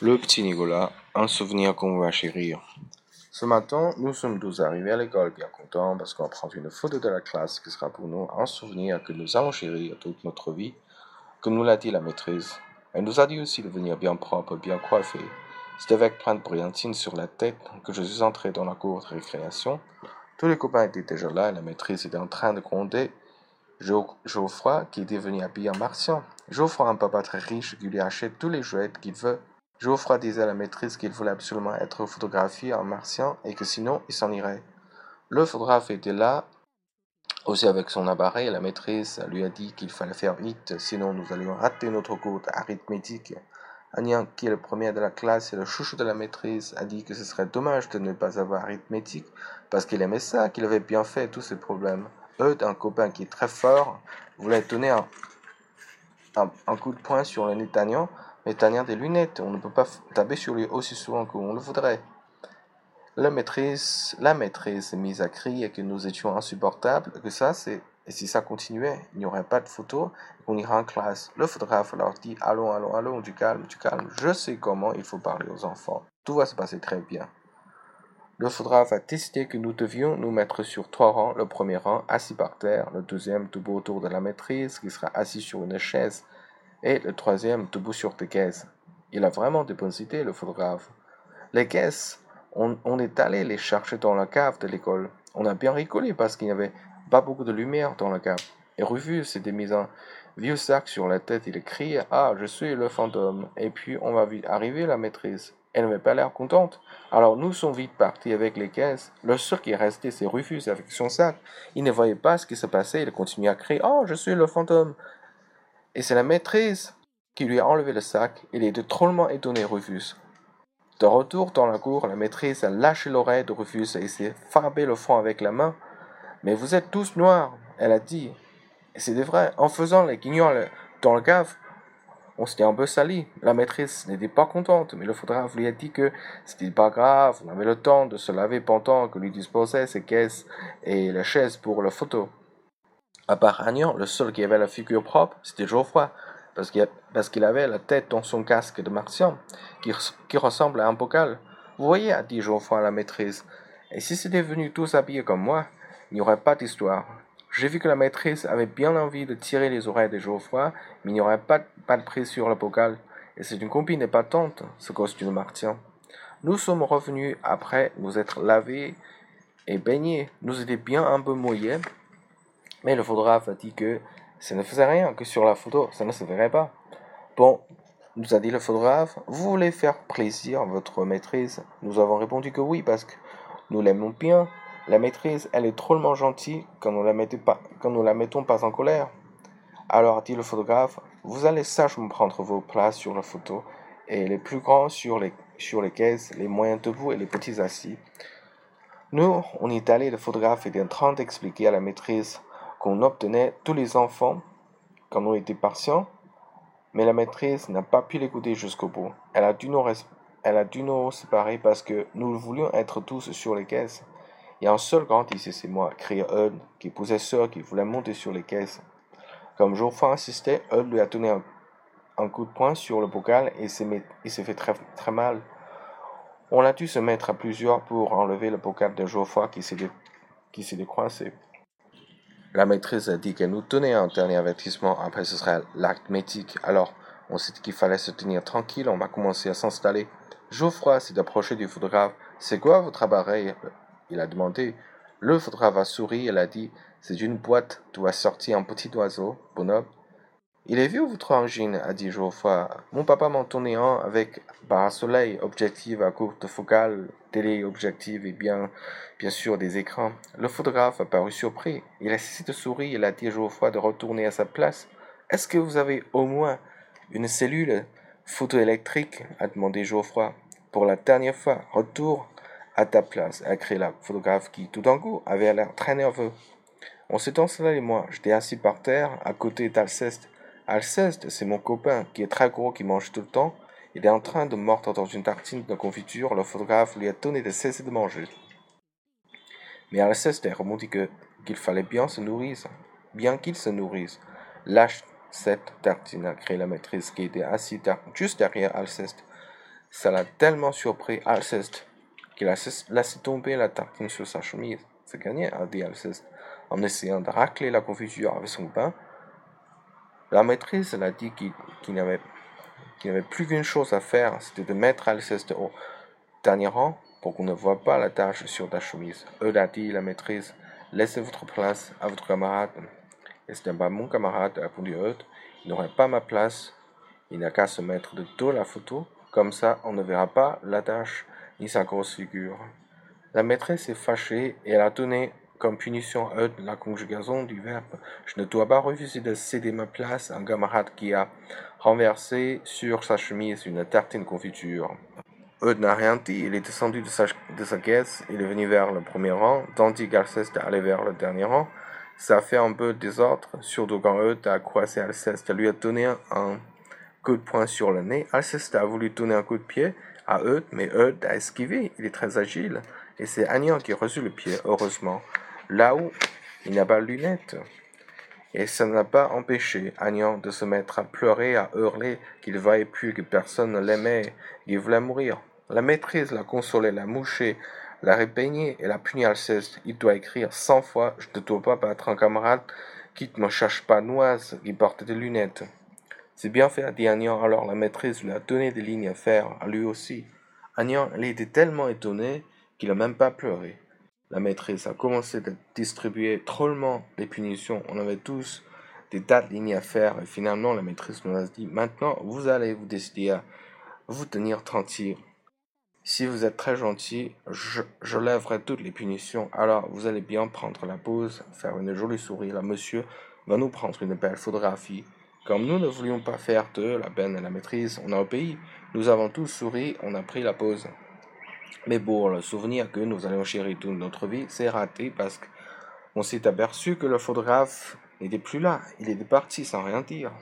Le petit Nicolas, un souvenir qu'on va chérir. Ce matin, nous sommes tous arrivés à l'école bien contents parce qu'on prend une photo de la classe qui sera pour nous un souvenir que nous allons chérir toute notre vie, comme nous l'a dit la maîtrise. Elle nous a dit aussi de venir bien propre, bien coiffé. C'est avec plein de brillantines sur la tête que je suis entré dans la cour de récréation. Tous les copains étaient déjà là et la maîtrise était en train de gronder Geoffroy qui était venu habiller en martien. Geoffroy, un papa très riche qui lui achète tous les jouets qu'il veut Geoffroy disait à la maîtrise qu'il voulait absolument être photographié en martien et que sinon il s'en irait. Le photographe était là, aussi avec son appareil, la maîtrise lui a dit qu'il fallait faire vite, sinon nous allions rater notre cours d'arithmétique. Agnan, qui est le premier de la classe et le chouchou de la maîtrise, a dit que ce serait dommage de ne pas avoir arithmétique, parce qu'il aimait ça, qu'il avait bien fait tous ses problèmes. Eudes, un copain qui est très fort, voulait donner un, un, coup de poing sur le Netagnan, mais Tania des lunettes, on ne peut pas taper sur lui aussi souvent qu'on le voudrait. La maîtrise, la maîtrise mise à crier que nous étions insupportables, que ça c'est, et si ça continuait, il n'y aurait pas de photo, on ira en classe. Le photographe leur dit, allons, allons, allons, du calme, du calme, je sais comment il faut parler aux enfants. Tout va se passer très bien. Le photographe a décidé que nous devions nous mettre sur trois rangs, le premier rang assis par terre, le deuxième debout autour de la maîtrise qui sera assis sur une chaise et le troisième debout sur des caisses. Il a vraiment des bonnes idées, le photographe. Les caisses, on, est allé les chercher dans la cave de l'école. On a bien rigolé parce qu'il n'y avait pas beaucoup de lumière dans la cave. Et Rufus s'était mis un vieux sac sur la tête. Il criait Ah, je suis le fantôme. Et puis on va vite arriver la maîtrise. Elle n'avait pas l'air contente. Alors nous sommes vite partis avec les caisses. Le seul qui est resté, c'est Rufus avec son sac. Il ne voyait pas ce qui se passait. Il continuait à crier Oh, je suis le fantôme et c'est la maîtrise qui lui a enlevé le sac. Il était drôlement étonné, Rufus. De retour dans la cour, la maîtrise a lâché l'oreille de Rufus et s'est farbé le front avec la main. Mais vous êtes tous noirs, elle a dit. Et c'était vrai, en faisant les guignols dans le cave, on s'était un peu sali. La maîtrise n'était pas contente, mais le photographe lui a dit que c'était pas grave, on avait le temps de se laver pendant que lui disposait ses caisses et la chaise pour la photo. À part Agnan, le seul qui avait la figure propre, c'était Geoffroy, parce qu'il avait la tête dans son casque de martien, qui, ressemble à un bocal. Vous voyez, a dit Geoffroy à la maîtrise, et si c'était venu tous habillés comme moi, il n'y aurait pas d'histoire. J'ai vu que la maîtrise avait bien envie de tirer les oreilles de Geoffroy, mais il n'y aurait pas, de prise sur le bocal, et c'est une copine épatante, ce costume martien. Nous sommes revenus après nous être lavés et baignés. Nous étions bien un peu mouillés, mais le photographe a dit que ça ne faisait rien, que sur la photo, ça ne se verrait pas. Bon, nous a dit le photographe, vous voulez faire plaisir à votre maîtrise Nous avons répondu que oui, parce que nous l'aimons bien. La maîtrise, elle est drôlement gentille quand nous la, pas, quand nous la mettons pas en colère. Alors, dit le photographe, vous allez sagement prendre vos places sur la photo, et les plus grands sur les, sur les caisses, les moyens debout et les petits assis. Nous, on est allé, le photographe était en train d'expliquer à la maîtrise qu'on obtenait tous les enfants quand on était patient, mais la maîtrise n'a pas pu l'écouter jusqu'au bout. Elle a, dû nous elle a dû nous séparer parce que nous voulions être tous sur les caisses. Il y a un seul grand ici, c'est moi, cria Eud, qui posait ceux qui voulait monter sur les caisses. Comme Geoffroy insistait, Eud lui a donné un, coup de poing sur le bocal et s'est fait très, très mal. On a dû se mettre à plusieurs pour enlever le bocal de Geoffroy qui s'est décoincé. La maîtrise a dit qu'elle nous donnait un dernier avertissement, après ce serait l'arithmétique. Alors, on s'est dit qu'il fallait se tenir tranquille, on va commencer à s'installer. Geoffroy s'est approché du photographe. C'est quoi votre appareil? Il a demandé. Le photographe a souri et a dit C'est une boîte d'où a sorti un petit oiseau, bonhomme. Il est vieux votre engine, a dit Geoffroy. Mon papa m'en tournait un avec soleil, objectif à courte focale, télé-objectif et bien, bien sûr des écrans. Le photographe a paru surpris. Il a cessé de sourire et a dit Geoffroy de retourner à sa place. Est-ce que vous avez au moins une cellule photoélectrique? a demandé Geoffroy. Pour la dernière fois, retour à ta place, a crié la photographe qui, tout d'un coup, avait l'air très nerveux. On s'est installé, moi. J'étais assis par terre, à côté d'Alceste. Alceste, c'est mon copain, qui est très gros, qui mange tout le temps. Il est en train de mordre dans une tartine de confiture. Le photographe lui a donné de cesser de manger. Mais Alceste a remonté qu'il fallait bien se nourrir. Bien qu'il se nourrisse. Lâche cette tartine, a crié la maîtrise qui était assise juste derrière Alceste. Ça l'a tellement surpris Alceste qu'il a laissé tomber la tartine sur sa chemise. C'est gagné, a dit Alceste, en essayant de racler la confiture avec son pain. La maîtrise elle a dit qu'il n'avait plus qu'une chose à faire, c'était de mettre Alceste au dernier rang pour qu'on ne voit pas la tache sur ta chemise. Eudes a dit la maîtrise, laissez votre place à votre camarade. Et ce n'est pas mon camarade, répondu Eudes, il n'aurait pas ma place, il n'a qu'à se mettre de dos la photo, comme ça on ne verra pas la tache ni sa grosse figure. La maîtresse est fâchée et elle a donné comme punition à la conjugaison du verbe. Je ne dois pas refuser de céder ma place à un camarade qui a renversé sur sa chemise une tartine confiture. Eudes n'a rien dit, il est descendu de sa, de caisse, il est venu vers le premier rang, tandis qu'Alceste allait vers le dernier rang. Ça fait un peu désordre, surtout quand Eudes a croisé Alceste, lui a donné un coup de poing sur le nez. Alceste a voulu donner un coup de pied à Eudes, mais Eudes a esquivé, il est très agile, et c'est Agnan qui a reçu le pied, heureusement, là où il n'a pas de lunettes. Et ça n'a pas empêché Agnan de se mettre à pleurer, à hurler, qu'il voyait plus que personne ne l'aimait, qu'il voulait mourir. La maîtrise l'a consolé, l'a mouché, l'a répeigné et l'a puni Alceste. Il doit écrire cent fois Je ne dois pas battre un camarade qui ne me cherche pas noise, qui porte des lunettes. C'est bien fait, dit Agnan. Alors la maîtrise lui a donné des lignes à faire, à lui aussi. Agnan, il était tellement étonné qu'il n'a même pas pleuré. La maîtrise a commencé à distribuer drôlement les punitions. On avait tous des de lignes à faire et finalement la maîtrise nous a dit maintenant vous allez vous décider à vous tenir tranquille. Si vous êtes très gentil, je, lèverai toutes les punitions. Alors vous allez bien prendre la pause, faire une jolie souris. Là, monsieur va nous prendre une belle photographie. Comme nous ne voulions pas faire de la peine à la maîtrise, on a obéi. Nous avons tous souri, on a pris la pause. Mais pour le souvenir que nous allons chérir toute notre vie, c'est raté parce qu'on s'est aperçu que le photographe n'était plus là. Il était parti sans rien dire.